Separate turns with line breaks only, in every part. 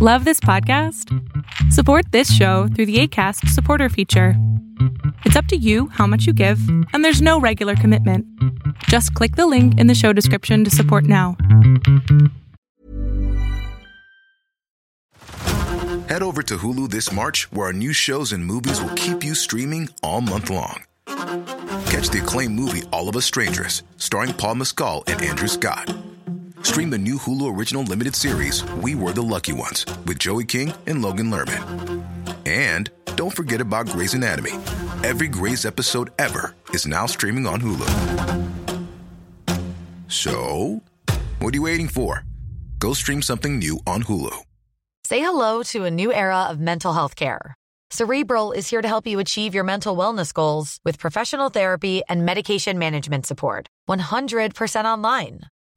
Love this podcast? Support this show through the ACAST supporter feature. It's up to you how much you give, and there's no regular commitment. Just click the link in the show description to support now.
Head over to Hulu this March, where our new shows and movies will keep you streaming all month long. Catch the acclaimed movie All of Us Strangers, starring Paul Mescal and Andrew Scott. Stream the new Hulu original limited series We Were the Lucky Ones with Joey King and Logan Lerman. And don't forget about Grey's Anatomy. Every Grey's episode ever is now streaming on Hulu. So, what are you waiting for? Go stream something new on Hulu.
Say hello to a new era of mental health care. Cerebral is here to help you achieve your mental wellness goals with professional therapy and medication management support. 100% online.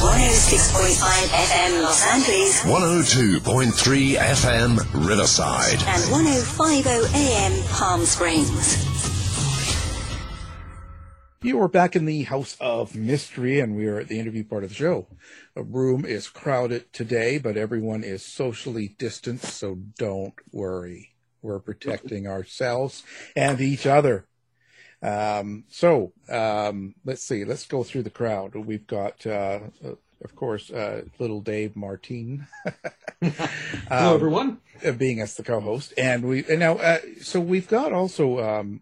Heard on 106.5 FM Los Angeles
102.3 FM Riverside.
and 105.0 AM Palm Springs.
You are back in the House of Mystery, and we are at the interview part of the show. The room is crowded today, but everyone is socially distanced, so don't worry. We're protecting ourselves and each other. Um, so um, let's see. Let's go through the crowd. We've got, uh, uh, of course, uh, little Dave Martin.
Hello, everyone.
uh, being us the co-host, and we and now uh, so we've got also um,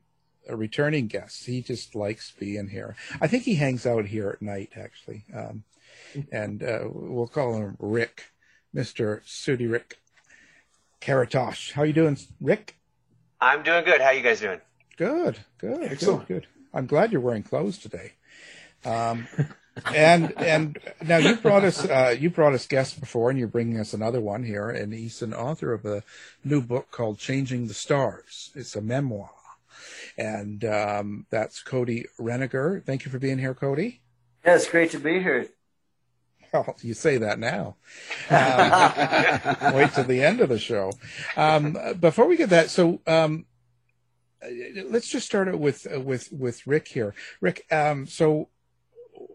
a returning guest. He just likes being here. I think he hangs out here at night actually, um, and uh, we'll call him Rick, Mister Sudi Rick Karatosh. How you doing, Rick?
I'm doing good. How you guys doing?
Good, good,
Excellent.
good, good. I'm glad you're wearing clothes today. Um, and and now you brought us uh, you brought us guests before, and you're bringing us another one here. And he's an author of a new book called "Changing the Stars." It's a memoir, and um, that's Cody Reniger. Thank you for being here, Cody.
Yeah, it's great to be here.
Well, you say that now. Um, wait till the end of the show. Um, before we get that, so um, let's just start it with uh, with with Rick here. Rick, um, so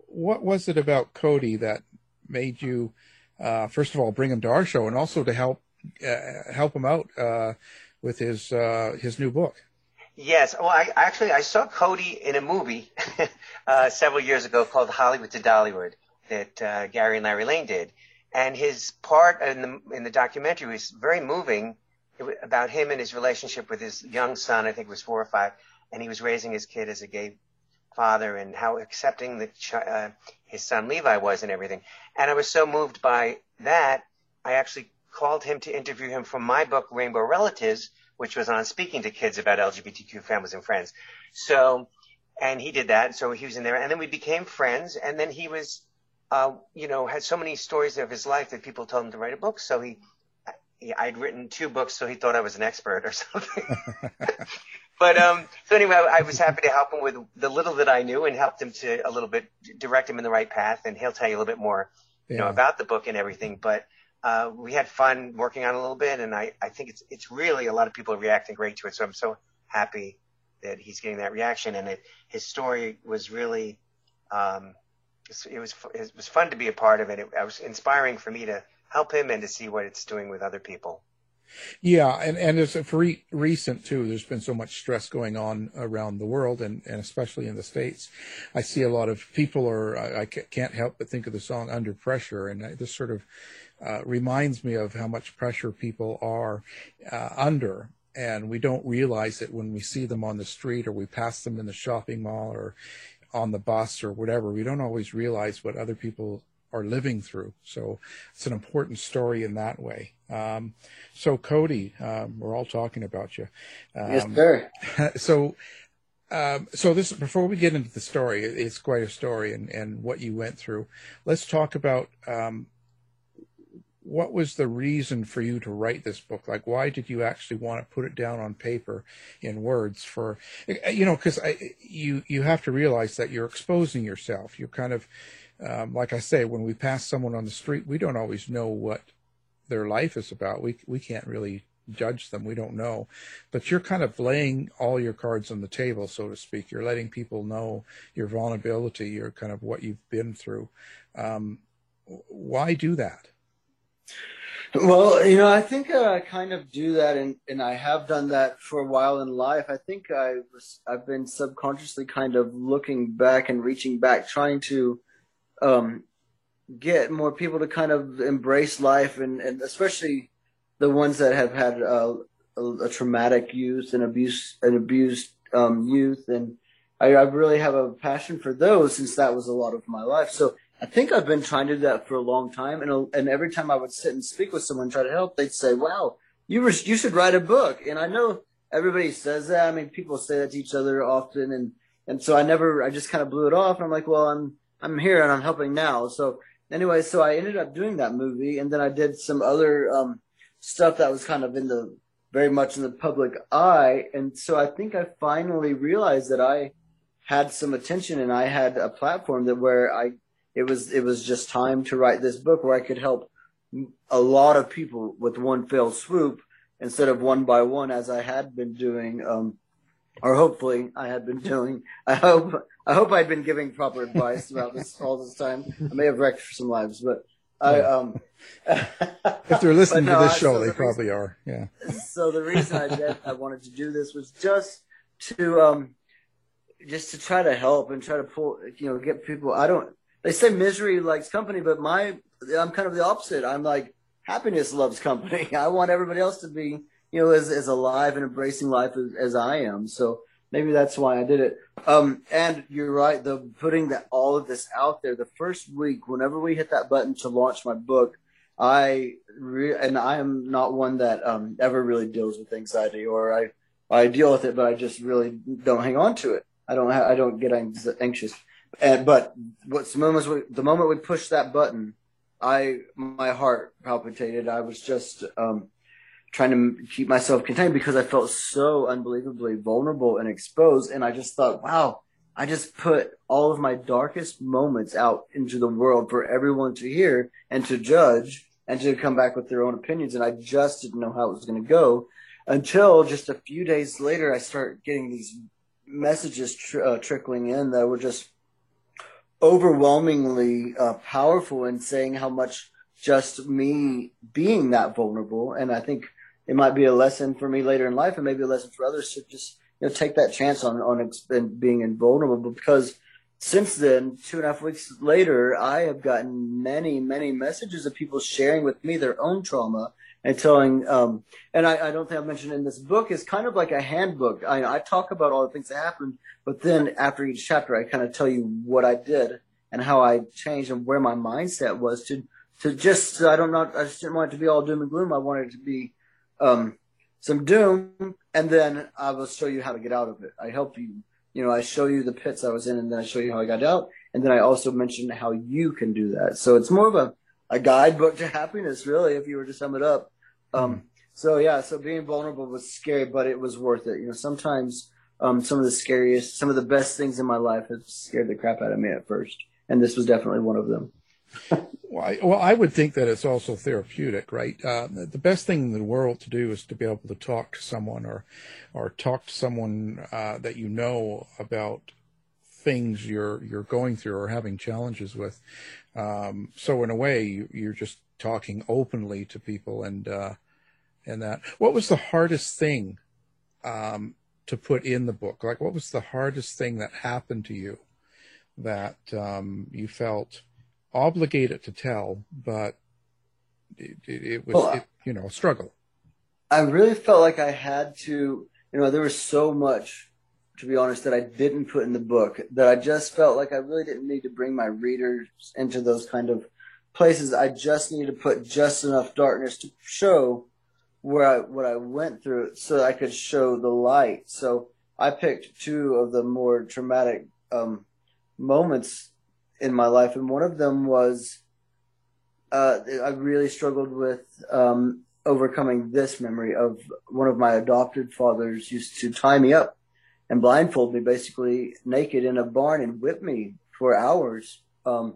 what was it about Cody that made you, uh, first of all, bring him to our show, and also to help uh, help him out uh, with his uh, his new book?
Yes. Well, I actually I saw Cody in a movie uh, several years ago called Hollywood to Dollywood that Gary and Larry Lane did, and his part in the in the documentary was very moving was about him and his relationship with his young son. I think was four or five, and he was raising his kid as a gay father, and how accepting the chi- uh, his son Levi was, and everything. And I was so moved by that, I actually called him to interview him for my book Rainbow Relatives, which was on speaking to kids about LGBTQ families and friends. So, and he did that. So he was in there, and then we became friends. And then he was, uh, you know, had so many stories of his life that people told him to write a book. So he I'd written two books, so he thought I was an expert or something. but um, so anyway, I, I was happy to help him with the little that I knew and helped him to a little bit direct him in the right path. And he'll tell you a little bit more, you know, about the book and everything. But uh, we had fun working on it a little bit, and I, I think it's it's really a lot of people are reacting great to it. So I'm so happy that he's getting that reaction, and it, his story was really, um, it was it was fun to be a part of it. It, it was inspiring for me to help him and to see what it's doing with other people.
Yeah, and and it's re- recent too. There's been so much stress going on around the world, and, and especially in the states. I see a lot of people are. I, I can't help but think of the song "Under Pressure," and this sort of uh, reminds me of how much pressure people are uh, under, and we don't realize it when we see them on the street or we pass them in the shopping mall or on the bus or whatever. We don't always realize what other people are living through. So it's an important story in that way. Um, so Cody, um, we're all talking about you.
Um, yes, sir.
So, um, so this before we get into the story, it's quite a story and, and what you went through. Let's talk about um, what was the reason for you to write this book? Like, why did you actually want to put it down on paper in words? For you know, because you you have to realize that you're exposing yourself. You're kind of um, like I say, when we pass someone on the street, we don't always know what their life is about. We we can't really judge them. We don't know, but you're kind of laying all your cards on the table, so to speak. You're letting people know your vulnerability, your kind of what you've been through. Um, why do that?
Well, you know, I think I kind of do that, and, and I have done that for a while in life. I think I was I've been subconsciously kind of looking back and reaching back, trying to um, get more people to kind of embrace life, and, and especially the ones that have had uh, a, a, traumatic youth and abuse and abused um, youth, and I, I really have a passion for those since that was a lot of my life. So I think I've been trying to do that for a long time, and and every time I would sit and speak with someone, try to help, they'd say, "Wow, you you should write a book." And I know everybody says that. I mean, people say that to each other often, and and so I never, I just kind of blew it off. And I'm like, well, I'm I'm here and I'm helping now. So anyway, so I ended up doing that movie, and then I did some other um, stuff that was kind of in the very much in the public eye, and so I think I finally realized that I had some attention and I had a platform that where I it was it was just time to write this book where I could help a lot of people with one fell swoop instead of one by one as I had been doing, um, or hopefully I had been doing. I hope I hope I'd been giving proper advice throughout this all this time. I may have wrecked some lives, but I um.
if they're listening no, to this show, so they the probably reason, are. Yeah.
So the reason I did I wanted to do this was just to um just to try to help and try to pull you know get people. I don't. They say misery likes company, but my I'm kind of the opposite. I'm like happiness loves company. I want everybody else to be you know as as alive and embracing life as, as I am. So maybe that's why I did it. Um, and you're right, the putting that all of this out there. The first week, whenever we hit that button to launch my book, I re- and I am not one that um, ever really deals with anxiety, or I I deal with it, but I just really don't hang on to it. I don't ha- I don't get anxious. And but what's the moment we, the moment we pushed that button, I my heart palpitated. I was just um, trying to keep myself contained because I felt so unbelievably vulnerable and exposed. And I just thought, wow, I just put all of my darkest moments out into the world for everyone to hear and to judge and to come back with their own opinions. And I just didn't know how it was going to go until just a few days later, I start getting these messages tr- uh, trickling in that were just overwhelmingly uh, powerful in saying how much just me being that vulnerable. And I think it might be a lesson for me later in life and maybe a lesson for others to just you know take that chance on on being invulnerable because since then two and a half weeks later i have gotten many many messages of people sharing with me their own trauma and telling um, and I, I, don't think i mentioned in this book is kind of like a handbook. I, I talk about all the things that happened but then after each chapter i kind of tell you what i did and how i changed and where my mindset was to to just i don't know i just didn't want it to be all doom and gloom i wanted it to be um, some doom, and then I will show you how to get out of it. I help you. You know, I show you the pits I was in, and then I show you how I got out, and then I also mention how you can do that. So it's more of a, a guidebook to happiness, really, if you were to sum it up. Um, mm-hmm. So yeah, so being vulnerable was scary, but it was worth it. You know, sometimes um, some of the scariest, some of the best things in my life have scared the crap out of me at first, and this was definitely one of them.
Well I, well, I would think that it's also therapeutic, right? Uh, the best thing in the world to do is to be able to talk to someone or, or talk to someone uh, that you know about things you're you're going through or having challenges with. Um, so in a way, you, you're just talking openly to people and uh, and that. What was the hardest thing um, to put in the book? Like, what was the hardest thing that happened to you that um, you felt obligated to tell, but it, it, it was, well, it, you know, a struggle?
I really felt like I had to, you know, there was so much, to be honest, that I didn't put in the book that I just felt like I really didn't need to bring my readers into those kind of places. I just needed to put just enough darkness to show where I what I went through so I could show the light. So I picked two of the more traumatic um, moments in my life, and one of them was uh, I really struggled with um, overcoming this memory of one of my adopted fathers used to tie me up and blindfold me basically naked in a barn and whip me for hours, um,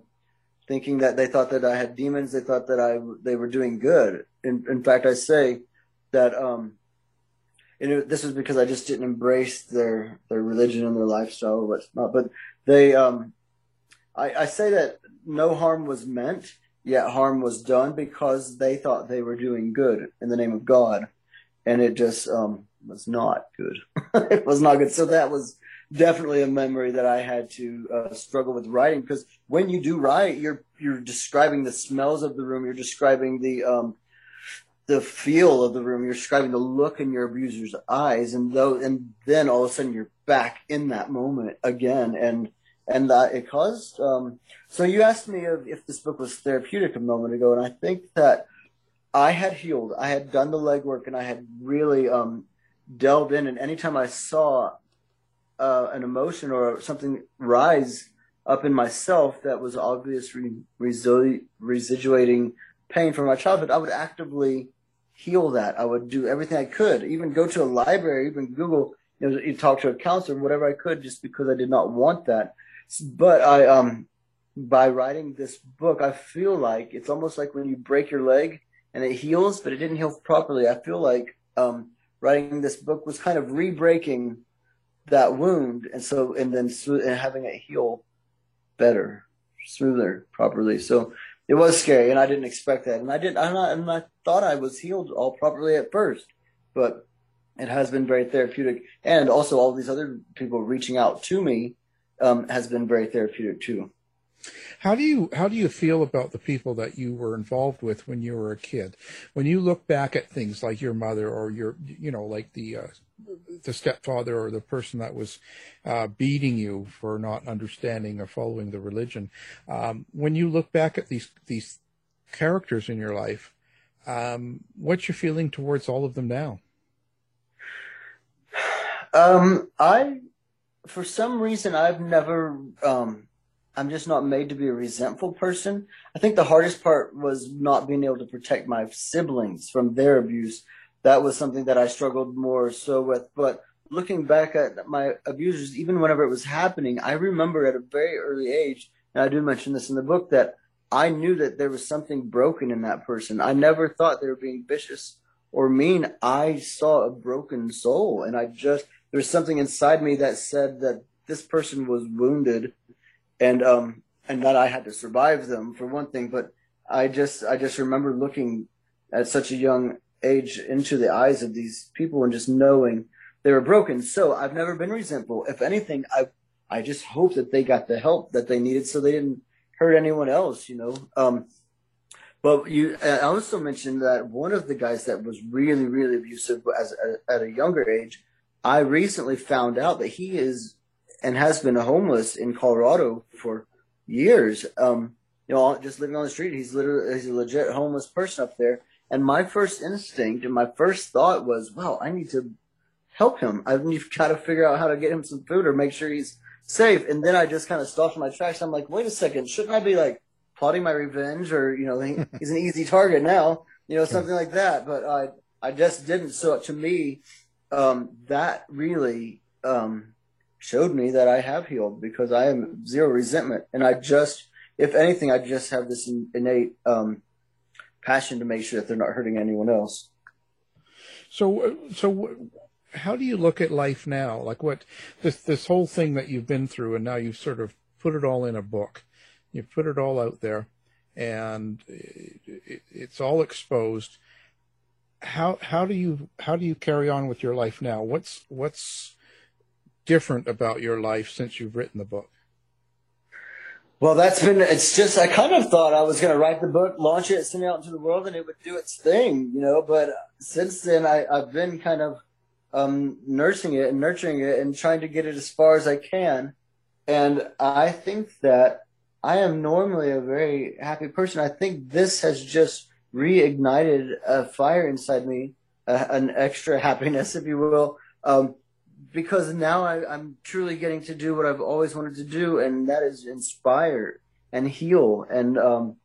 thinking that they thought that I had demons. They thought that I they were doing good. In, in fact, I say that um, and it, this was because I just didn't embrace their their religion and their lifestyle, or whatnot. But they, um, I, I say that no harm was meant, yet harm was done because they thought they were doing good in the name of God, and it just um, was not good. it was not good. So that was definitely a memory that I had to uh, struggle with writing because when you do write, you're you're describing the smells of the room, you're describing the um, the feel of the room. You're describing the look in your abuser's eyes, and though, and then all of a sudden you're back in that moment again, and and that it caused. Um, so you asked me if, if this book was therapeutic a moment ago, and I think that I had healed. I had done the legwork, and I had really um, delved in. And anytime I saw uh, an emotion or something rise up in myself that was obvious re- residuating pain from my childhood, I would actively heal that. I would do everything I could, even go to a library, even Google, you know, talk to a counselor, whatever I could, just because I did not want that. But I, um, by writing this book, I feel like it's almost like when you break your leg and it heals, but it didn't heal properly. I feel like, um, writing this book was kind of re-breaking that wound. And so, and then and having it heal better, smoother, properly. So it was scary, and I didn't expect that. And I did, I'm not, and I thought I was healed all properly at first, but it has been very therapeutic. And also, all these other people reaching out to me um, has been very therapeutic too.
How do you how do you feel about the people that you were involved with when you were a kid? When you look back at things like your mother or your you know like the uh, the stepfather or the person that was uh, beating you for not understanding or following the religion. Um, when you look back at these these characters in your life, um, what's your feeling towards all of them now?
Um, I, for some reason, I've never um, I'm just not made to be a resentful person. I think the hardest part was not being able to protect my siblings from their abuse. That was something that I struggled more so with. But looking back at my abusers, even whenever it was happening, I remember at a very early age, and I do mention this in the book, that I knew that there was something broken in that person. I never thought they were being vicious or mean. I saw a broken soul, and I just, there was something inside me that said that this person was wounded and um and that I had to survive them for one thing. But I just I just remember looking at such a young age into the eyes of these people and just knowing they were broken. So I've never been resentful. If anything, I I just hope that they got the help that they needed so they didn't hurt anyone else. You know. Um, but you I also mentioned that one of the guys that was really really abusive as at a younger age. I recently found out that he is and has been homeless in Colorado for years. Um, you know, just living on the street. He's literally he's a legit homeless person up there. And my first instinct and my first thought was, well, I need to help him. I've got to figure out how to get him some food or make sure he's safe. And then I just kind of stopped in my tracks. I'm like, wait a second, shouldn't I be like plotting my revenge or, you know, he's an easy target now, you know, something like that. But I, I just didn't. So to me, um, that really, um, showed me that I have healed because I am zero resentment. And I just if anything, I just have this innate um, passion to make sure that they're not hurting anyone else.
So, so how do you look at life now? Like what this this whole thing that you've been through, and now you've sort of put it all in a book. You've put it all out there, and it, it's all exposed. How how do you how do you carry on with your life now? What's what's different about your life since you've written the book?
Well, that's been, it's just, I kind of thought I was going to write the book, launch it, send it out into the world, and it would do its thing, you know. But since then, I, I've been kind of um, nursing it and nurturing it and trying to get it as far as I can. And I think that I am normally a very happy person. I think this has just reignited a fire inside me, an extra happiness, if you will, um, because now I, I'm truly getting to do what I've always wanted to do, and that is inspire and heal. And um,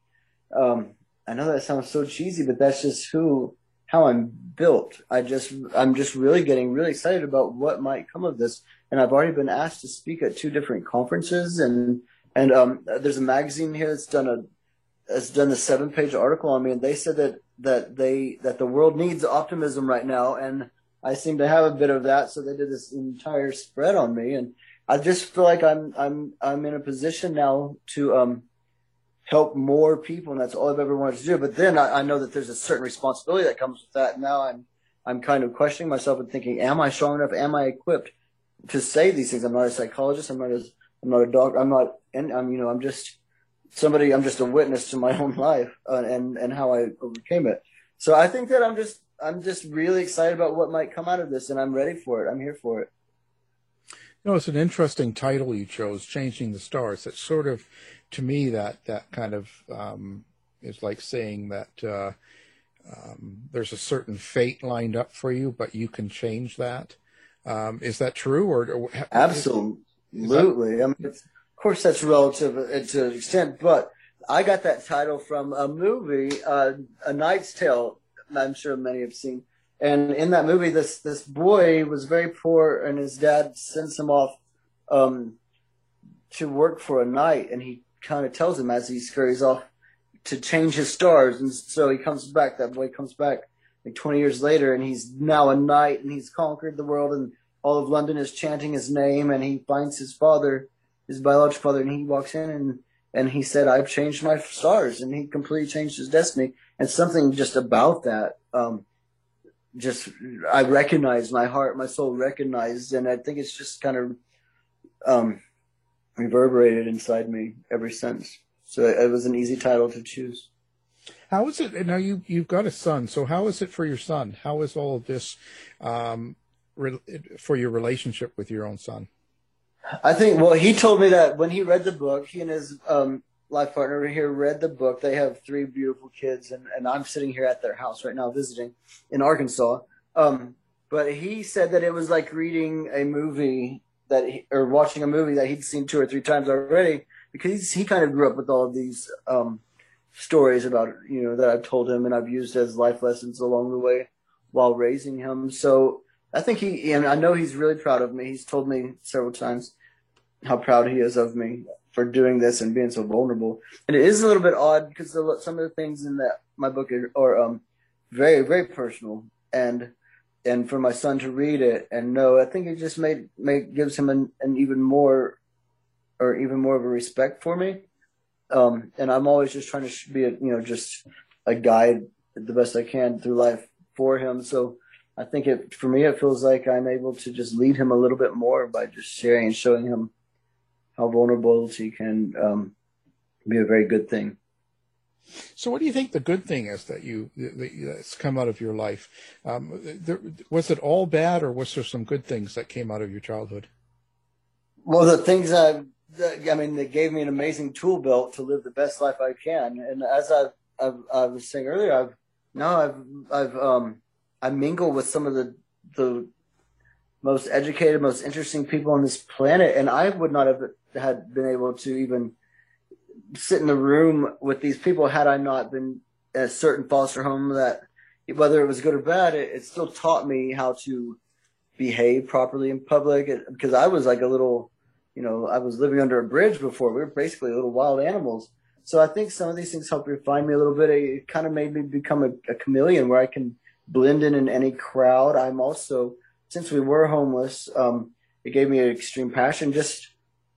um, I know that sounds so cheesy, but that's just who how I'm built. I just I'm just really getting really excited about what might come of this. And I've already been asked to speak at two different conferences and and um, there's a magazine here that's done a has done a seven page article on me and they said that that they that the world needs optimism right now and I seem to have a bit of that so they did this entire spread on me and I just feel like I'm I'm I'm in a position now to um help more people, and that's all I've ever wanted to do. But then I, I know that there's a certain responsibility that comes with that. Now I'm I'm kind of questioning myself and thinking, am I strong enough? Am I equipped to say these things? I'm not a psychologist. I'm not a I'm not a doctor. I'm not, and I'm you know I'm just somebody. I'm just a witness to my own life uh, and and how I overcame it. So I think that I'm just I'm just really excited about what might come out of this, and I'm ready for it. I'm here for it.
You know, it's an interesting title you chose, "Changing the Stars." It's sort of to me that that kind of um, is like saying that uh, um, there's a certain fate lined up for you, but you can change that. Um, is that true, or, or
absolutely? Is, is that... I mean, course, that's relative uh, to an extent, but I got that title from a movie, uh, A Knight's Tale. I'm sure many have seen. And in that movie, this this boy was very poor, and his dad sends him off um, to work for a knight, and he kind of tells him as he scurries off to change his stars. And so he comes back, that boy comes back like 20 years later, and he's now a knight and he's conquered the world, and all of London is chanting his name, and he finds his father, his biological father, and he walks in and and he said, "I've changed my stars," and he completely changed his destiny. And something just about that, um, just I recognized my heart, my soul recognized, and I think it's just kind of um, reverberated inside me ever since. So it was an easy title to choose.
How is it now? You you've got a son, so how is it for your son? How is all of this um, re, for your relationship with your own son?
I think. Well, he told me that when he read the book, he and his um, life partner over here read the book. They have three beautiful kids, and, and I'm sitting here at their house right now visiting in Arkansas. Um, but he said that it was like reading a movie that he, or watching a movie that he'd seen two or three times already because he kind of grew up with all of these um, stories about you know that I've told him and I've used as life lessons along the way while raising him. So I think he and I know he's really proud of me. He's told me several times how proud he is of me for doing this and being so vulnerable. And it is a little bit odd because some of the things in that my book are, are um, very very personal and and for my son to read it and know, I think it just made, made gives him an, an even more or even more of a respect for me. Um, and I'm always just trying to be a, you know, just a guide the best I can through life for him. So I think it, for me, it feels like I'm able to just lead him a little bit more by just sharing and showing him how vulnerability can um, be a very good thing.
So, what do you think the good thing is that you that's come out of your life? Um, there, was it all bad, or was there some good things that came out of your childhood?
Well, the things I, I mean, they gave me an amazing tool belt to live the best life I can. And as I, I, I was saying earlier, I've now I've, I've, um, I mingle with some of the the most educated, most interesting people on this planet, and I would not have had been able to even sit in the room with these people had I not been in a certain foster home that whether it was good or bad, it, it still taught me how to behave properly in public because I was like a little, you know, I was living under a bridge before. We were basically little wild animals. So I think some of these things help refine me a little bit. It, it kind of made me become a, a chameleon where I can blend in in any crowd. I'm also, since we were homeless, um, it gave me an extreme passion just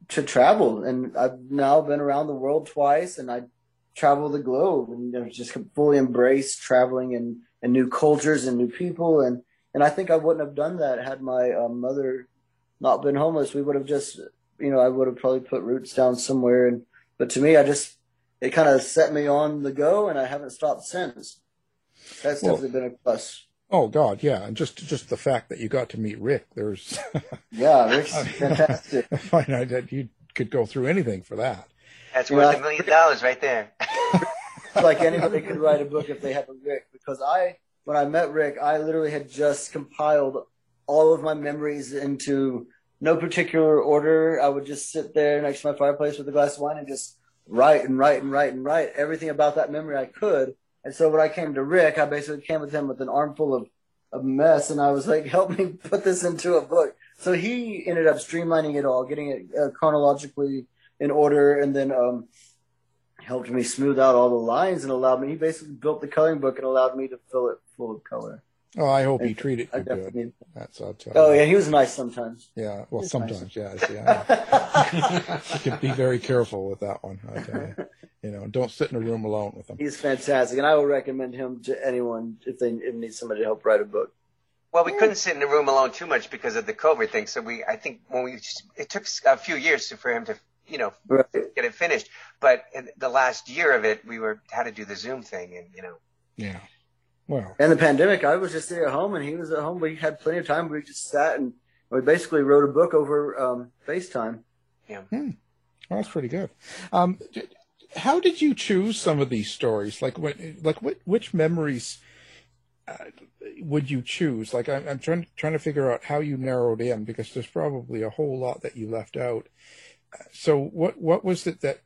to travel. And I've now been around the world twice and I travel the globe and know, just fully embrace traveling and, and new cultures and new people. And, and I think I wouldn't have done that had my uh, mother not been homeless. We would have just, you know, I would have probably put roots down somewhere. And, but to me, I just, it kind of set me on the go and I haven't stopped since. That's well, definitely been a plus.
Oh God, yeah, and just just the fact that you got to meet Rick, there's
yeah, Rick's fantastic.
I find out that you could go through anything for that.
That's worth yeah, a million dollars right there.
like anybody could write a book if they had a Rick, because I, when I met Rick, I literally had just compiled all of my memories into no particular order. I would just sit there next to my fireplace with a glass of wine and just write and write and write and write everything about that memory I could. And so when I came to Rick, I basically came with him with an armful of, of mess, and I was like, "Help me put this into a book." So he ended up streamlining it all, getting it uh, chronologically in order, and then um, helped me smooth out all the lines and allowed me. He basically built the coloring book and allowed me to fill it full of color.
Oh, I hope and he treated you good. That's
I'll tell Oh you. yeah, he was nice sometimes.
Yeah, well, sometimes, nice. yes, yeah. you can be very careful with that one. I tell you, you know, don't sit in a room alone with him.
He's fantastic, and I will recommend him to anyone if they if need somebody to help write a book.
Well, we couldn't sit in a room alone too much because of the COVID thing. So we, I think, when we, it took a few years for him to, you know, right. get it finished. But in the last year of it, we were had to do the Zoom thing, and you know.
Yeah. Well.
And the pandemic, I was just there at home, and he was at home. We had plenty of time. We just sat and we basically wrote a book over um, FaceTime.
Yeah.
Hmm. Well, that's pretty good. Um, how did you choose some of these stories? Like, what, like, what, which memories? Uh, would you choose? Like, I'm, I'm trying trying to figure out how you narrowed in because there's probably a whole lot that you left out. So, what what was it that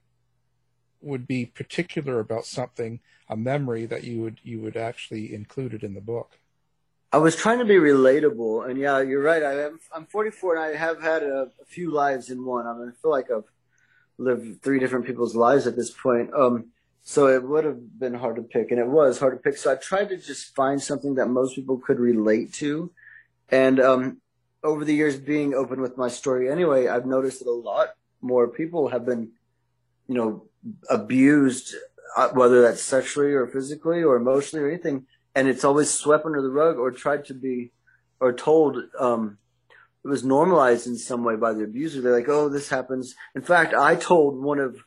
would be particular about something, a memory that you would you would actually include it in the book?
I was trying to be relatable, and yeah, you're right. I am, I'm 44, and I have had a, a few lives in one. I, mean, I feel like I've lived three different people's lives at this point. Um, so it would have been hard to pick, and it was hard to pick. So I tried to just find something that most people could relate to. And um, over the years, being open with my story anyway, I've noticed that a lot more people have been, you know, abused, whether that's sexually or physically or emotionally or anything, and it's always swept under the rug or tried to be, or told um, it was normalized in some way by the abuser. They're like, "Oh, this happens." In fact, I told one of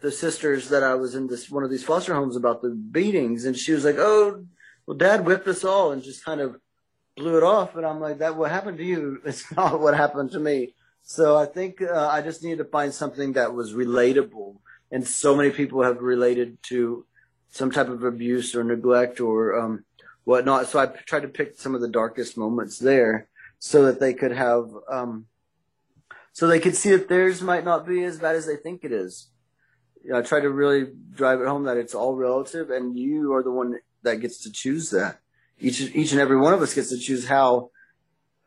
the sisters that I was in this one of these foster homes about the beatings, and she was like, "Oh, well, Dad whipped us all," and just kind of blew it off. And I'm like, "That what happened to you? It's not what happened to me." So I think uh, I just needed to find something that was relatable, and so many people have related to some type of abuse or neglect or um, whatnot. So I tried to pick some of the darkest moments there, so that they could have, um, so they could see that theirs might not be as bad as they think it is you know, I try to really drive it home that it's all relative, and you are the one that gets to choose that. Each each and every one of us gets to choose how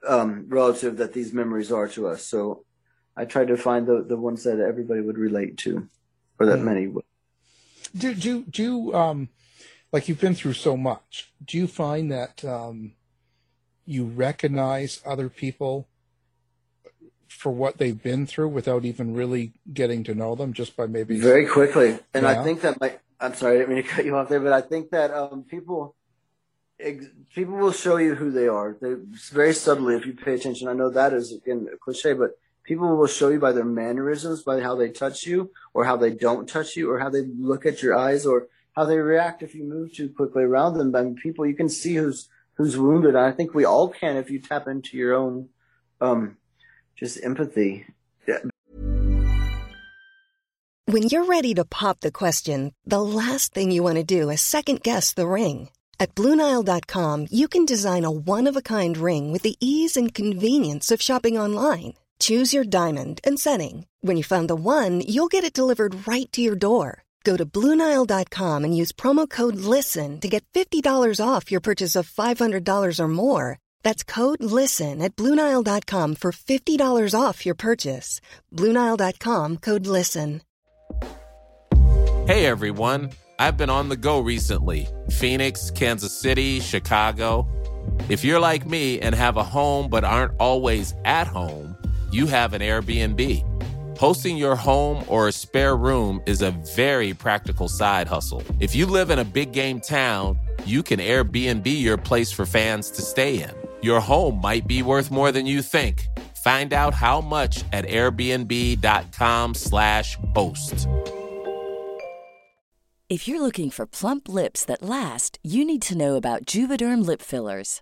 um, relative that these memories are to us. So I tried to find the the ones that everybody would relate to, or that mm. many would.
Do do do um, like you've been through so much. Do you find that um, you recognize other people for what they've been through without even really getting to know them just by maybe
very quickly. And yeah. I think that my, I'm sorry, I didn't mean to cut you off there, but I think that um, people people will show you who they are. They very subtly if you pay attention. I know that is again a cliche, but people will show you by their mannerisms, by how they touch you, or how they don't touch you, or how they look at your eyes, or how they react if you move too quickly around them. I mean, people you can see who's who's wounded. I think we all can if you tap into your own um, just empathy. Yeah.
When you're ready to pop the question, the last thing you want to do is second guess the ring. At Bluenile.com, you can design a one of a kind ring with the ease and convenience of shopping online. Choose your diamond and setting. When you find the one, you'll get it delivered right to your door. Go to Bluenile.com and use promo code LISTEN to get $50 off your purchase of $500 or more. That's code LISTEN at Bluenile.com for $50 off your purchase. Bluenile.com code LISTEN.
Hey everyone, I've been on the go recently Phoenix, Kansas City, Chicago. If you're like me and have a home but aren't always at home, you have an Airbnb. Hosting your home or a spare room is a very practical side hustle. If you live in a big game town, you can Airbnb your place for fans to stay in. Your home might be worth more than you think. Find out how much at airbnb.com/slash host.
If you're looking for plump lips that last, you need to know about Juvederm lip fillers.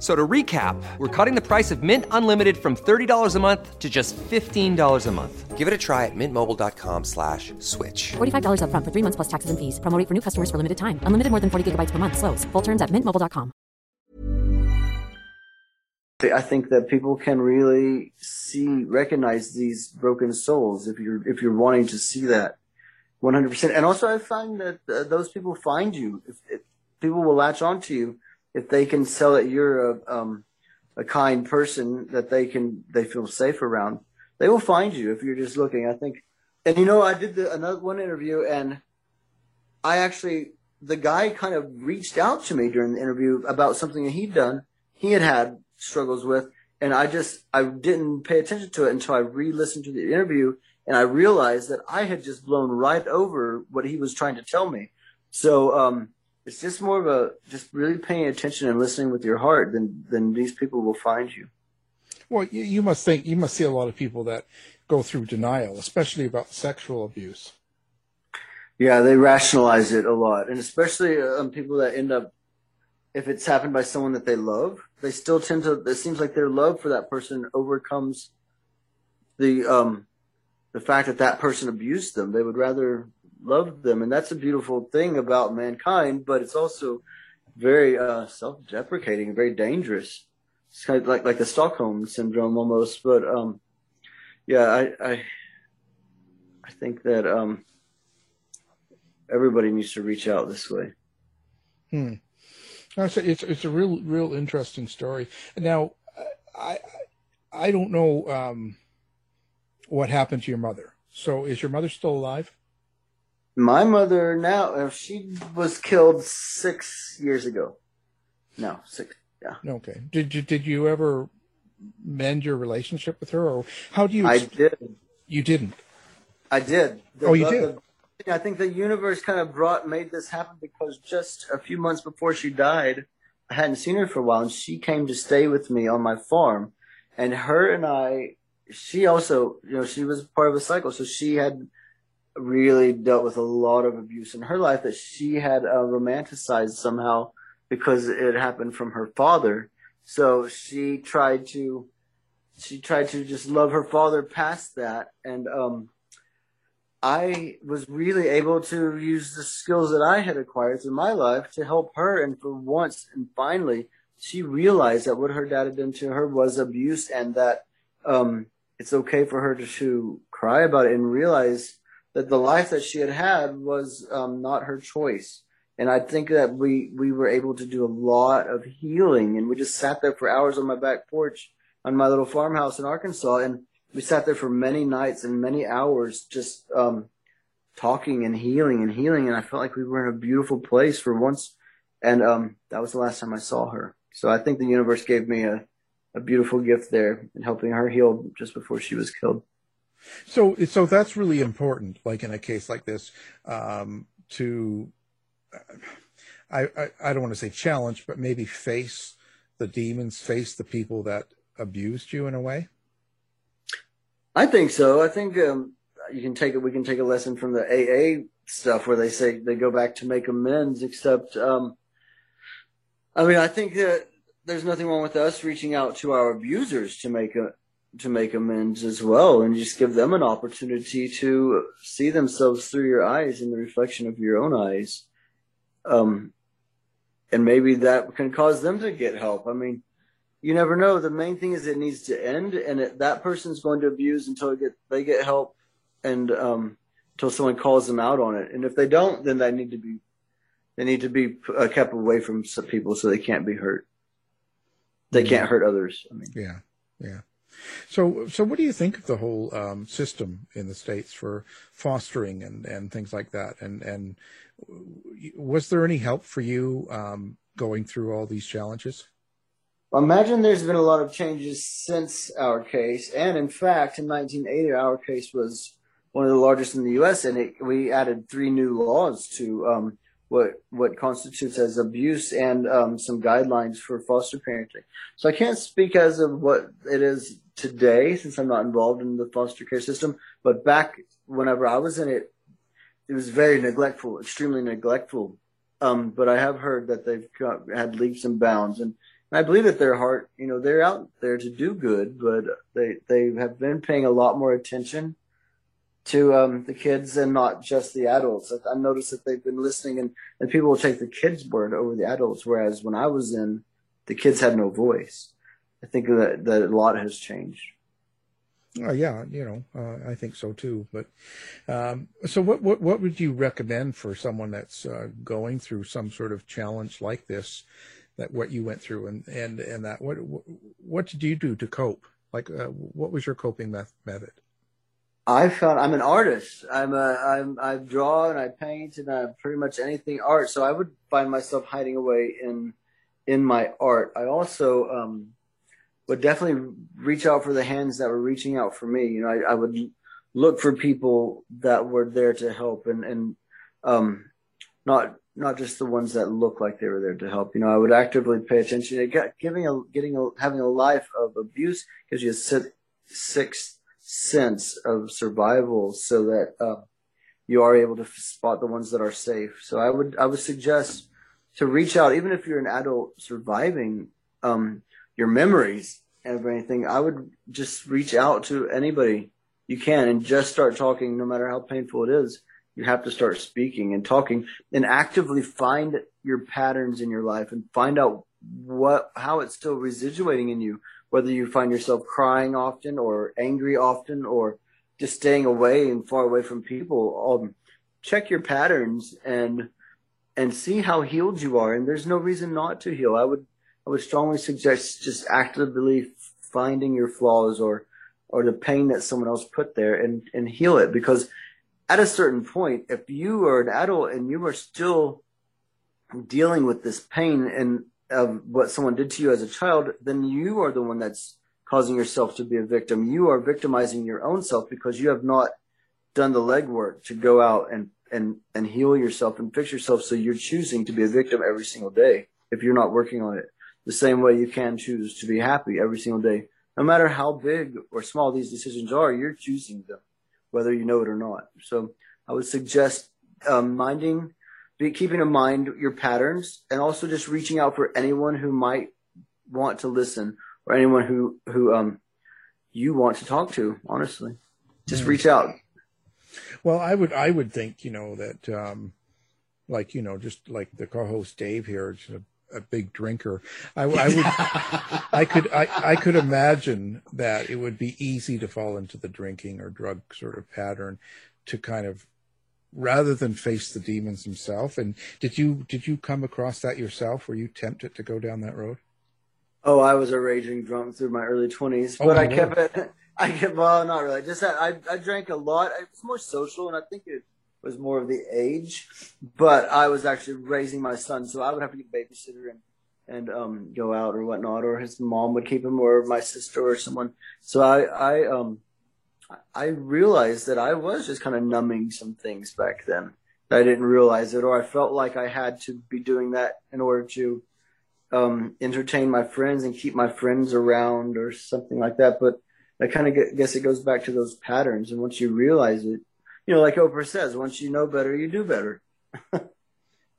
F- So to recap, we're cutting the price of Mint Unlimited from $30 a month to just $15 a month. Give it a try at mintmobile.com slash switch.
$45 upfront for three months plus taxes and fees. Promo rate for new customers for limited time. Unlimited more than 40 gigabytes per month. Slows. Full terms at mintmobile.com.
I think that people can really see, recognize these broken souls if you're if you're wanting to see that, 100%. And also, I find that uh, those people find you. If, if people will latch on to you if they can sell that you're a um, a kind person that they can they feel safe around. They will find you if you're just looking. I think, and you know, I did the, another one interview, and I actually the guy kind of reached out to me during the interview about something that he'd done. He had had struggles with, and I just I didn't pay attention to it until I re-listened to the interview, and I realized that I had just blown right over what he was trying to tell me. So um, it's just more of a just really paying attention and listening with your heart. Then then these people will find you.
Well, you, you must think you must see a lot of people that go through denial, especially about sexual abuse.
Yeah, they rationalize it a lot, and especially um, people that end up, if it's happened by someone that they love, they still tend to. It seems like their love for that person overcomes the um, the fact that that person abused them. They would rather love them, and that's a beautiful thing about mankind. But it's also very uh, self-deprecating, very dangerous. It's kind of like like the Stockholm syndrome almost. But um, yeah, I, I I think that um, everybody needs to reach out this way.
Hmm. It's a, it's, it's a real real interesting story. Now, I I don't know um, what happened to your mother. So, is your mother still alive?
My mother now, uh, she was killed six years ago. No, six. Yeah.
Okay. Did you did you ever mend your relationship with her, or how do you?
I did.
You didn't.
I did. The-
Oh, you
the-
did?
the- I think the universe kind of brought made this happen because just a few months before she died, I hadn't seen her for a while, and she came to stay with me on my farm. And her and I, she also, you know, she was part of a cycle, so she had really dealt with a lot of abuse in her life that she had uh, romanticized somehow because it happened from her father. So she tried to, she tried to just love her father past that, and um, I was really able to use the skills that I had acquired through my life to help her. And for once and finally, she realized that what her dad had done to her was abuse and that um, it's okay for her to, to cry about it and realize that the life that she had had was um, not her choice. And I think that we, we were able to do a lot of healing and we just sat there for hours on my back porch on my little farmhouse in Arkansas. And we sat there for many nights and many hours just um, talking and healing and healing. And I felt like we were in a beautiful place for once. And um, that was the last time I saw her. So I think the universe gave me a, a beautiful gift there in helping her heal just before she was killed.
So, so that's really important. Like in a case like this, um, to, I, I, I don't want to say challenge, but maybe face the demons, face the people that abused you in a way.
I think so. I think um, you can take it. We can take a lesson from the AA stuff where they say they go back to make amends. Except, um, I mean, I think that there's nothing wrong with us reaching out to our abusers to make a to make amends as well, and just give them an opportunity to see themselves through your eyes in the reflection of your own eyes. Um, and maybe that can cause them to get help. I mean, you never know. The main thing is it needs to end, and it, that person's going to abuse until get, they get help, and um, until someone calls them out on it. And if they don't, then they need to be they need to be uh, kept away from some people so they can't be hurt. They can't hurt others. I mean,
yeah, yeah. So, so what do you think of the whole um, system in the states for fostering and, and things like that? And and was there any help for you um, going through all these challenges?
Well, imagine there's been a lot of changes since our case, and in fact, in 1980, our case was one of the largest in the U.S., and it, we added three new laws to um, what what constitutes as abuse and um, some guidelines for foster parenting. So I can't speak as of what it is today, since I'm not involved in the foster care system. But back whenever I was in it, it was very neglectful, extremely neglectful. Um, but I have heard that they've got, had leaps and bounds, and I believe at their heart, you know, they're out there to do good, but they they have been paying a lot more attention to um, the kids and not just the adults. I, I noticed that they've been listening, and and people will take the kids' word over the adults, whereas when I was in, the kids had no voice. I think that that a lot has changed.
Uh, yeah, you know, uh, I think so too. But um, so, what, what what would you recommend for someone that's uh, going through some sort of challenge like this? that what you went through and and and that what what did you do to cope like uh, what was your coping method
i found i'm an artist i'm a i'm i draw and i paint and i pretty much anything art so i would find myself hiding away in in my art i also um would definitely reach out for the hands that were reaching out for me you know i, I would look for people that were there to help and and um not not just the ones that look like they were there to help. You know, I would actively pay attention. to giving a getting a having a life of abuse gives you a sixth sense of survival, so that uh, you are able to spot the ones that are safe. So I would I would suggest to reach out, even if you're an adult surviving um, your memories of anything. I would just reach out to anybody you can and just start talking, no matter how painful it is. You have to start speaking and talking and actively find your patterns in your life and find out what how it's still residuating in you whether you find yourself crying often or angry often or just staying away and far away from people. Um, check your patterns and and see how healed you are. And there's no reason not to heal. I would i would strongly suggest just actively finding your flaws or or the pain that someone else put there and and heal it because at a certain point, if you are an adult and you are still dealing with this pain and of what someone did to you as a child, then you are the one that's causing yourself to be a victim. You are victimizing your own self because you have not done the legwork to go out and, and, and heal yourself and fix yourself. So you're choosing to be a victim every single day if you're not working on it. The same way you can choose to be happy every single day. No matter how big or small these decisions are, you're choosing them whether you know it or not. So I would suggest um, minding, be, keeping in mind your patterns, and also just reaching out for anyone who might want to listen or anyone who who um, you want to talk to. Honestly, just reach out.
Well, I would I would think you know that um, like you know just like the co-host Dave here, a big drinker. I, I would, I could, I, I could imagine that it would be easy to fall into the drinking or drug sort of pattern to kind of rather than face the demons himself. And did you, did you come across that yourself? Were you tempted to go down that road?
Oh, I was a raging drunk through my early twenties, oh, but I kept it. I get well, not really. Just that I I drank a lot. It was more social, and I think it was more of the age. But I was actually raising my son, so I would have to get a babysitter and and um, go out or whatnot, or his mom would keep him, or my sister or someone. So I I um I realized that I was just kind of numbing some things back then. I didn't realize it, or I felt like I had to be doing that in order to um, entertain my friends and keep my friends around, or something like that. But I kind of guess it goes back to those patterns. And once you realize it, you know, like Oprah says, once you know better, you do better.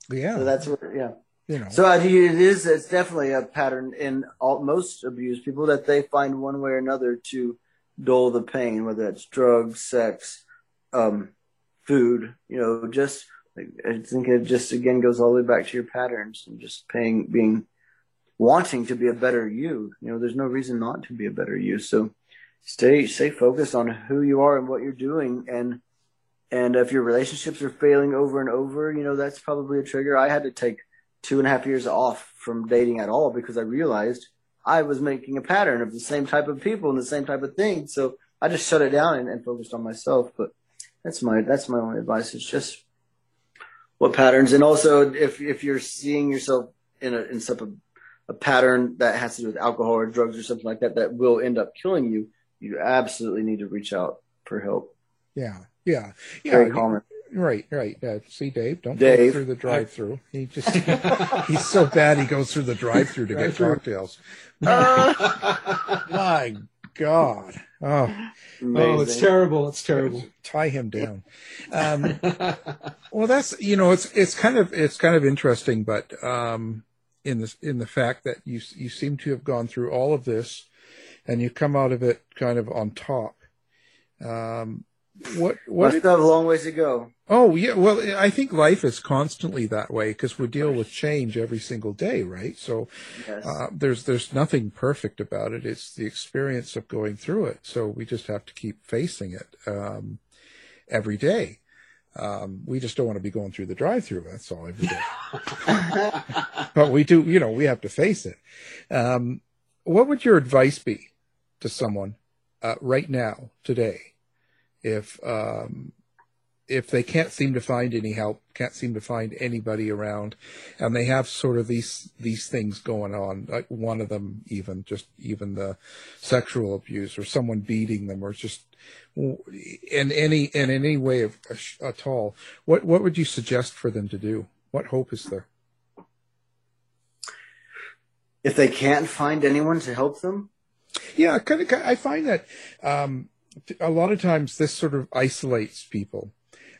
yeah.
So that's what, yeah.
You know.
So it is. It's definitely a pattern in all, most abused people that they find one way or another to dull the pain, whether it's drugs, sex, um, food. You know, just I think it just again goes all the way back to your patterns and just paying, being wanting to be a better you. You know, there's no reason not to be a better you. So stay stay focused on who you are and what you're doing and and if your relationships are failing over and over, you know, that's probably a trigger. I had to take two and a half years off from dating at all because I realized I was making a pattern of the same type of people and the same type of thing. So I just shut it down and, and focused on myself. But that's my that's my only advice. It's just what patterns, and also if if you're seeing yourself in a in some a, a pattern that has to do with alcohol or drugs or something like that that will end up killing you, you absolutely need to reach out for help.
Yeah, yeah, yeah.
Very common.
Right, right. Uh, see, Dave, don't
Dave.
go through the drive-through. He just he's so bad he goes through the drive-through to get cocktails. My God. Oh,
oh, it's terrible. It's terrible.
Tie him down. Um, well, that's you know, it's it's kind of it's kind of interesting, but um, in the in the fact that you you seem to have gone through all of this, and you come out of it kind of on top. Um, what what?
We still have a long ways to go.
Oh yeah, well I think life is constantly that way because we deal with change every single day, right? So
Yes.
uh, there's there's nothing perfect about it. It's the experience of going through it. So we just have to keep facing it um, every day. Um, we just don't want to be going through the drive-through. That's all every day. but we do, you know, we have to face it. Um, what would your advice be to someone uh, right now, today, if um, if they can't seem to find any help, can't seem to find anybody around, and they have sort of these these things going on, like one of them even just even the sexual abuse or someone beating them or just in any in any way of, at all, what what would you suggest for them to do? What hope is there?
If they can't find anyone to help them,
Yeah, kind of. I find that um, a lot of times this sort of isolates people.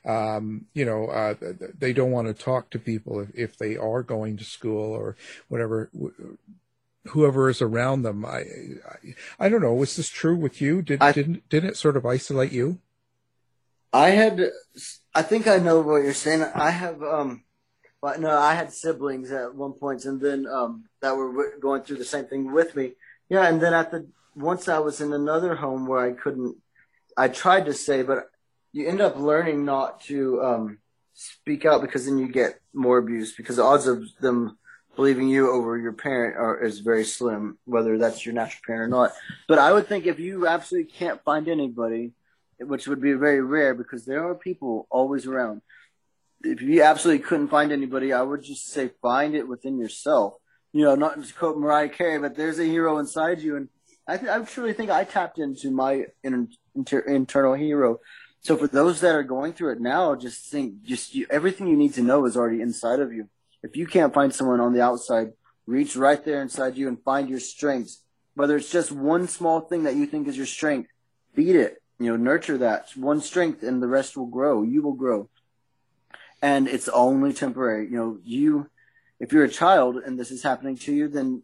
Um, you know, uh, they don't want to talk to people if, if they are going to school or whatever. Whoever is around them, I, I, I don't know. Was this true with you? Did didn't didn't it sort of isolate you?
I had, I think I know what you're saying. I have, um, well, no, I had siblings at one point, and then um, that were going through the same thing with me. Yeah, and then at the once I was in another home where I couldn't, I tried to say, but you end up learning not to um, speak out because then you get more abuse because the odds of them believing you over your parent are is very slim, whether that's your natural parent or not. But I would think if you absolutely can't find anybody, which would be very rare because there are people always around. If you absolutely couldn't find anybody, I would just say find it within yourself. You know, not to quote Mariah Carey, but there's a hero inside you, and I, th- I truly think I tapped into my inter- internal hero. So for those that are going through it now, just think, just you, everything you need to know is already inside of you. If you can't find someone on the outside, reach right there inside you and find your strengths. Whether it's just one small thing that you think is your strength, beat it. You know, nurture that one strength, and the rest will grow. You will grow, and it's only temporary. You know, you if you're a child and this is happening to you, then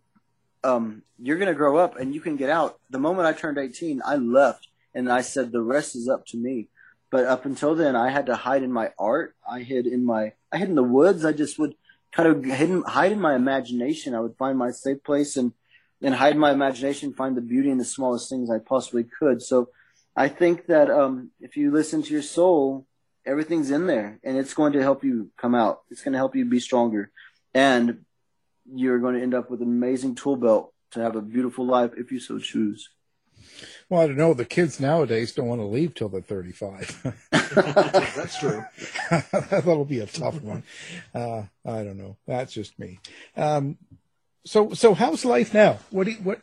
um, you're going to grow up and you can get out. The moment I turned 18, I left and I said, the rest is up to me. But up until then, I had to hide in my art. I hid in my, I hid in the woods. I just would kind of hide, hide in my imagination. I would find my safe place and, and hide my imagination, find the beauty in the smallest things I possibly could. So I think that, um, if you listen to your soul, everything's in there and it's going to help you come out. It's going to help you be stronger and you're going to end up with an amazing tool belt to have a beautiful life if you so choose.
Well, I don't know. The kids nowadays don't want to leave till they're 35.
That's true.
That'll be a tough one. Uh, I don't know. That's just me. Um, so, so how's life now? What do you, what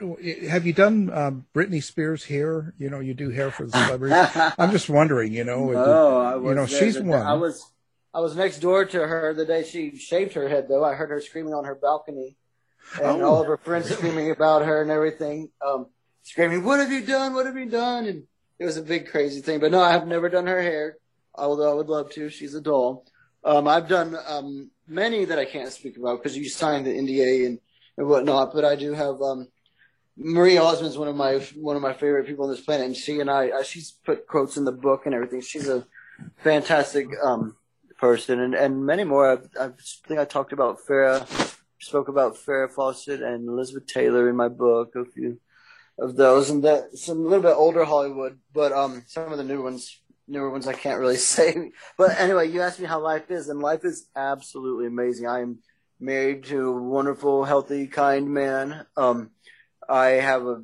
have you done? Um, Britney Spears hair? You know, you do hair for the celebrities. I'm just wondering. You know,
Oh, I was
you know,
there
she's one.
I was I was next door to her the day she shaved her head. Though I heard her screaming on her balcony, and
Oh.
all of her friends screaming about her and everything, um, screaming, "What have you done? What have you done?" And it was a big crazy thing. But no, I have never done her hair, although I would love to. She's a doll. Um, I've done um, many that I can't speak about because you signed the NDA and, and whatnot. But I do have um, Marie Osmond's one of my one of my favorite people on this planet, and she and I, I she's put quotes in the book and everything. She's a fantastic um, person, and, and many more. I've, I think I talked about Farrah, spoke about Farrah Fawcett and Elizabeth Taylor in my book. A few of those, and that some a little bit older Hollywood, but um, some of the new ones, newer ones, I can't really say. But anyway, you asked me how life is, and life is absolutely amazing. I am married to a wonderful, healthy, kind man. Um, I have a,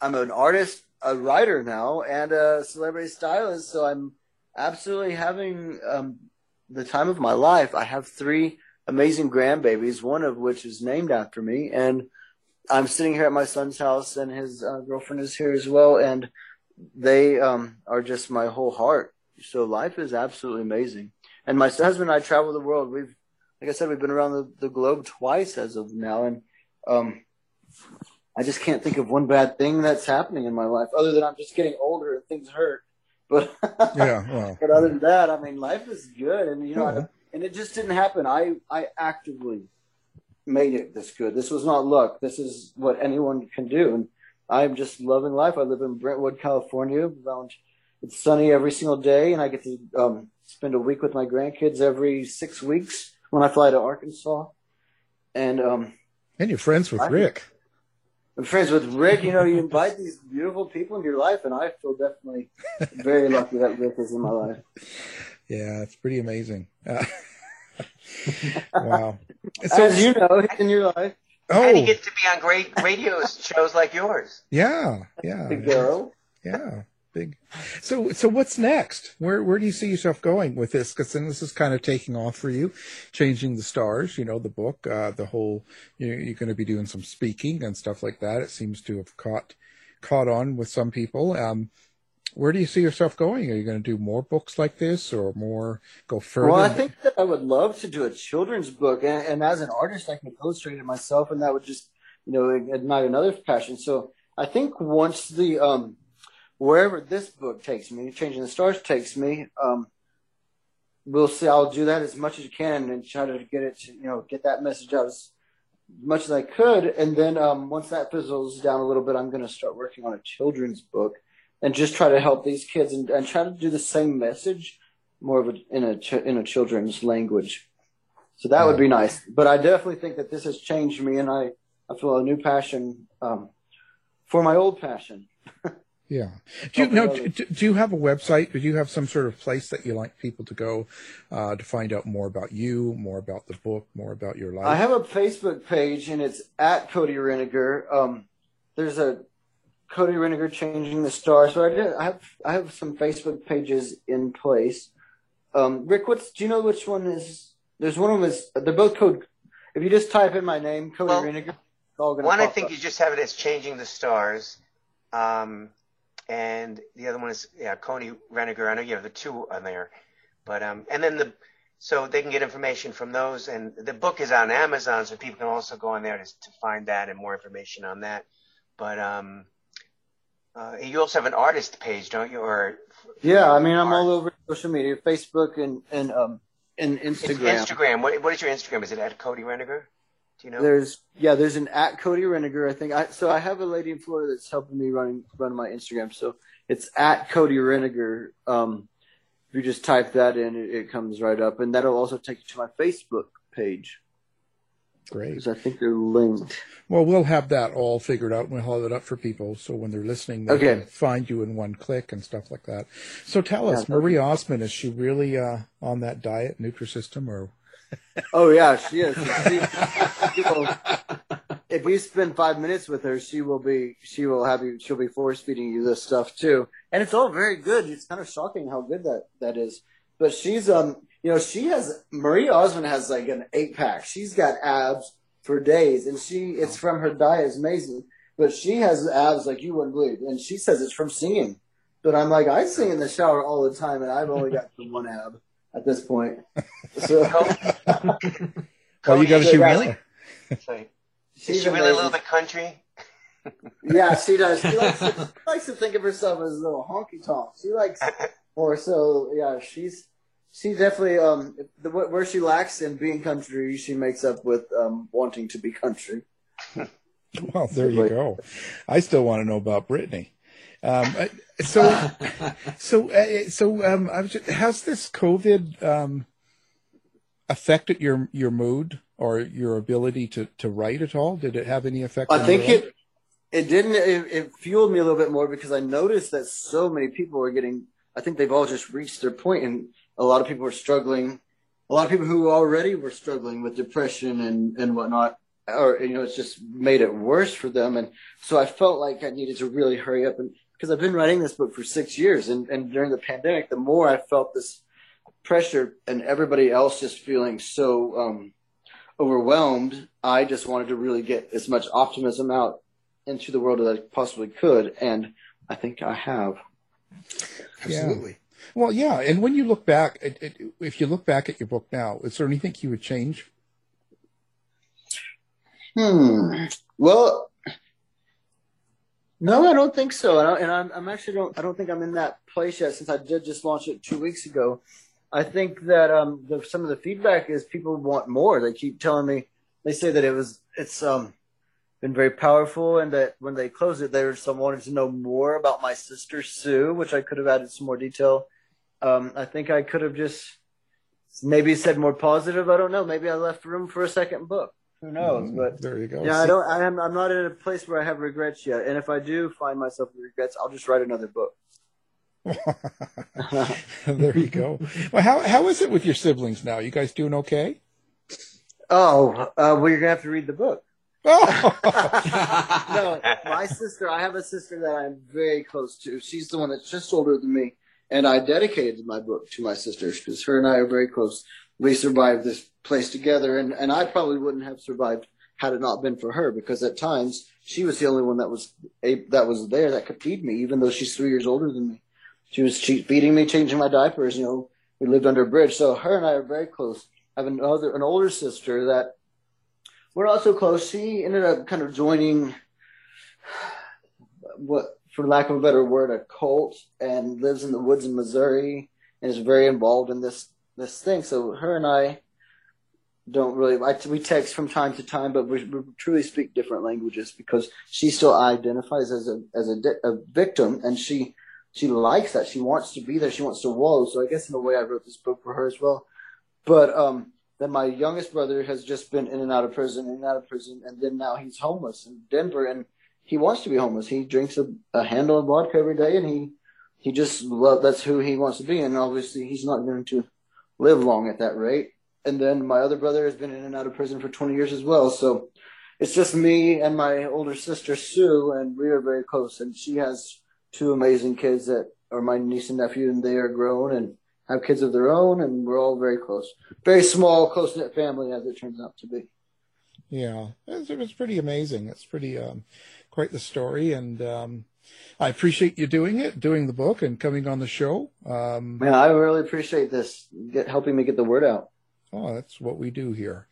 I'm an artist, a writer now, and a celebrity stylist. So I'm absolutely having um, the time of my life. I have three amazing grandbabies, one of which is named after me, and I'm sitting here at my son's house, and his uh, girlfriend is here as well, and they um, are just my whole heart. So life is absolutely amazing. And my husband and I travel the world. We've, like I said, we've been around the, the globe twice as of now, and um, I just can't think of one bad thing that's happening in my life, other than I'm just getting older and things hurt. But
yeah, well,
but other than that, I mean, life is good, and you know,
Yeah.
and it just didn't happen. I I actively made it this good. This was not luck. This is what anyone can do, and I'm just loving life. I live in Brentwood, California. Around it's sunny every single day, and I get to um, spend a week with my grandkids every six weeks when I fly to Arkansas. And um,
and you're friends with
I-
Rick.
I'm friends with Rick. You know, you invite these beautiful people into your life, and I feel definitely very lucky that Rick is in my life.
Yeah, it's pretty amazing. Uh, wow.
As you know, he's in your life.
And he
Oh,
gets to be on great radio shows like yours.
yeah, yeah.
Big girl.
Yeah, So, so what's next? Where, where do you see yourself going with this? Because then this is kind of taking off for you, changing the stars. You know, the book, uh, the whole. You're, you're going to be doing some speaking and stuff like that. It seems to have caught, caught on with some people. Um, where do you see yourself going? Are you going to do more books like this, or more go further?
Well, I think that I would love to do a children's book, and, and as an artist, I can illustrate it myself, and that would just, you know, ignite another passion. So I think once the um, wherever this book takes me, Changing the Stars takes me, um, we'll see. I'll do that as much as I can and try to get it, to, you know, get that message out as much as I could, and then um, once that fizzles down a little bit, I'm going to start working on a children's book and just try to help these kids and, and try to do the same message more of a in a ch- in a children's language. So that would be nice. But I definitely think that this has changed me, and I I feel a new passion um, for my old passion.
Yeah. Do you,
Helping
no,
others.
do, do you have a website? Do you have some sort of place that you like people to go uh, to find out more about you, more about the book, more about your life?
I have a Facebook page, and it's at Cody Reniger. Um, there's a Cody Reniger changing the star. So I did. I have I have some Facebook pages in place. Um, Rick, what's do you know which one is? There's one of them is they're both code. If you just type in my name, Cody
Well,
Reniger, it's all gonna
One, I
pop
think
up.
you just have it as changing the stars, um, and the other one is yeah, Cody Reniger. I know you have the two on there, but um, and then the so they can get information from those, and the book is on Amazon, so people can also go on there to, to find that and more information on that. But um, uh, you also have an artist page, don't you? Or
Yeah, I mean, I'm all over social media, Facebook and and um and
It's
Instagram.
Instagram. What, what is your Instagram? Is it at Cody Reniger? Do you know?
There's yeah, there's an at Cody Reniger. I think I so I have a lady in Florida that's helping me run run my Instagram. So it's at Cody Reniger. Um, if you just type that in, it, it comes right up, and that'll also take you to my Facebook page
Great.
because I think they're linked.
Well, we'll have that all figured out. and We'll have it up for people, so when they're listening, they
Okay.
can find you in one click and stuff like that. So tell us,
Yeah.
Marie Osmond, is she really uh, on that diet, Nutrisystem, or
Oh yeah, she is. She- people, if you spend five minutes with her, she will be she will have you she'll be force feeding you this stuff too, and it's all very good. It's kind of shocking how good that that is. But she's um you know she has Marie Osmond has like an eight pack. She's got abs for days, and she it's from her diet. It's amazing, but she has abs like you wouldn't believe, and she says it's from singing. But I'm like I sing in the shower all the time, and I've only got the one ab at this point. So
Well, you got to
So,
really?
yeah,
more.
Is
She's
she really a little bit country?
Yeah, she does. She likes, to, she likes to think of herself as a little honky tonk. She likes, or so yeah. She's she definitely um the, where she lacks in being country, she makes up with um wanting to be country.
Well, there you go. I still want to know about Britney. Um, uh, so, so, uh, so, um, I was just, how's this COVID um, affected your your mood or your ability to to write at all? Did it have any effect?
I think it it didn't it, it fueled me a little bit more because I noticed that so many people were getting. I think they've all just reached their point, and a lot of people are struggling. A lot of people who already were struggling with depression and and whatnot, or you know, it's just made it worse for them. And so I felt like I needed to really hurry up, and because I've been writing this book for six years, and and during the pandemic, the more I felt this pressure, and everybody else just feeling so um, overwhelmed, I just wanted to really get as much optimism out into the world as I possibly could, and I think I have.
Yeah. Well, yeah, and when you look back, it, it, if you look back at your book now, is there anything you would change?
Hmm. Well, no, I don't think so. I, and I'm, I'm actually don't. I don't think I'm in that place yet since I did just launch it two weeks ago. I think that um, the, some of the feedback is people want more. They keep telling me. They say that it was. It's um been very powerful, and that when they closed it, there was some wanted to know more about my sister Sue, which I could have added some more detail. Um, I think I could have just maybe said more positive. I don't know. Maybe I left room for a second book. Who knows?
Mm,
but
there you go.
yeah, I don't. I am. I'm not in a place where I have regrets yet. And if I do find myself with regrets, I'll just write another book.
there you go. Well, how how is it with your siblings now? You guys doing okay?
Oh, uh, well, you're gonna have to read the book.
Oh.
no, my sister. I have a sister that I'm very close to. She's the one that's just older than me, and I dedicated my book to my sister because her and I are very close. We survived this place together, and and I probably wouldn't have survived had it not been for her because at times she was the only one that was a, that was there that could feed me, even though she's three years older than me. She was che- feeding me, changing my diapers. You know, we lived under a bridge, so her and I are very close. I have another an older sister that we're also close. She ended up kind of joining what, for lack of a better word, a cult, and lives in the woods in Missouri, and is very involved in this this thing. So her and I don't really. I, we text from time to time, but we, we truly speak different languages because she still identifies as a as a, a victim, and she she likes that. She wants to be there. She wants to wallow. So I guess in a way, I wrote this book for her as well. But um, then my youngest brother has just been in and out of prison, in and out of prison, and then now he's homeless in Denver, and he wants to be homeless. He drinks a, a handle of vodka every day, and he he just well, that's who he wants to be, and obviously he's not going to live long at that rate. And then my other brother has been in and out of prison for 20 years as well. So it's just me and my older sister Sue, and we are very close. And she has two amazing kids that are my niece and nephew, and they are grown and have kids of their own, and we're all very close. Very small, close knit family, as it turns out to be.
Yeah, it's, it's pretty amazing. It's pretty um, quite the story, and um, I appreciate you doing it, doing the book, and coming on the show. Um,
Man, I really appreciate this, get, helping me get the word out.
Oh, that's what we do here.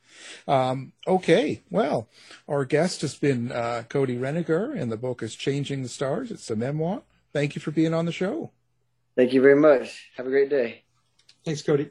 Um, okay, well, our guest has been uh, Cody Reniger, and the book is Changing the Stars. It's a memoir. Thank you for being on the show.
Thank you very much. Have a great day.
Thanks, Cody.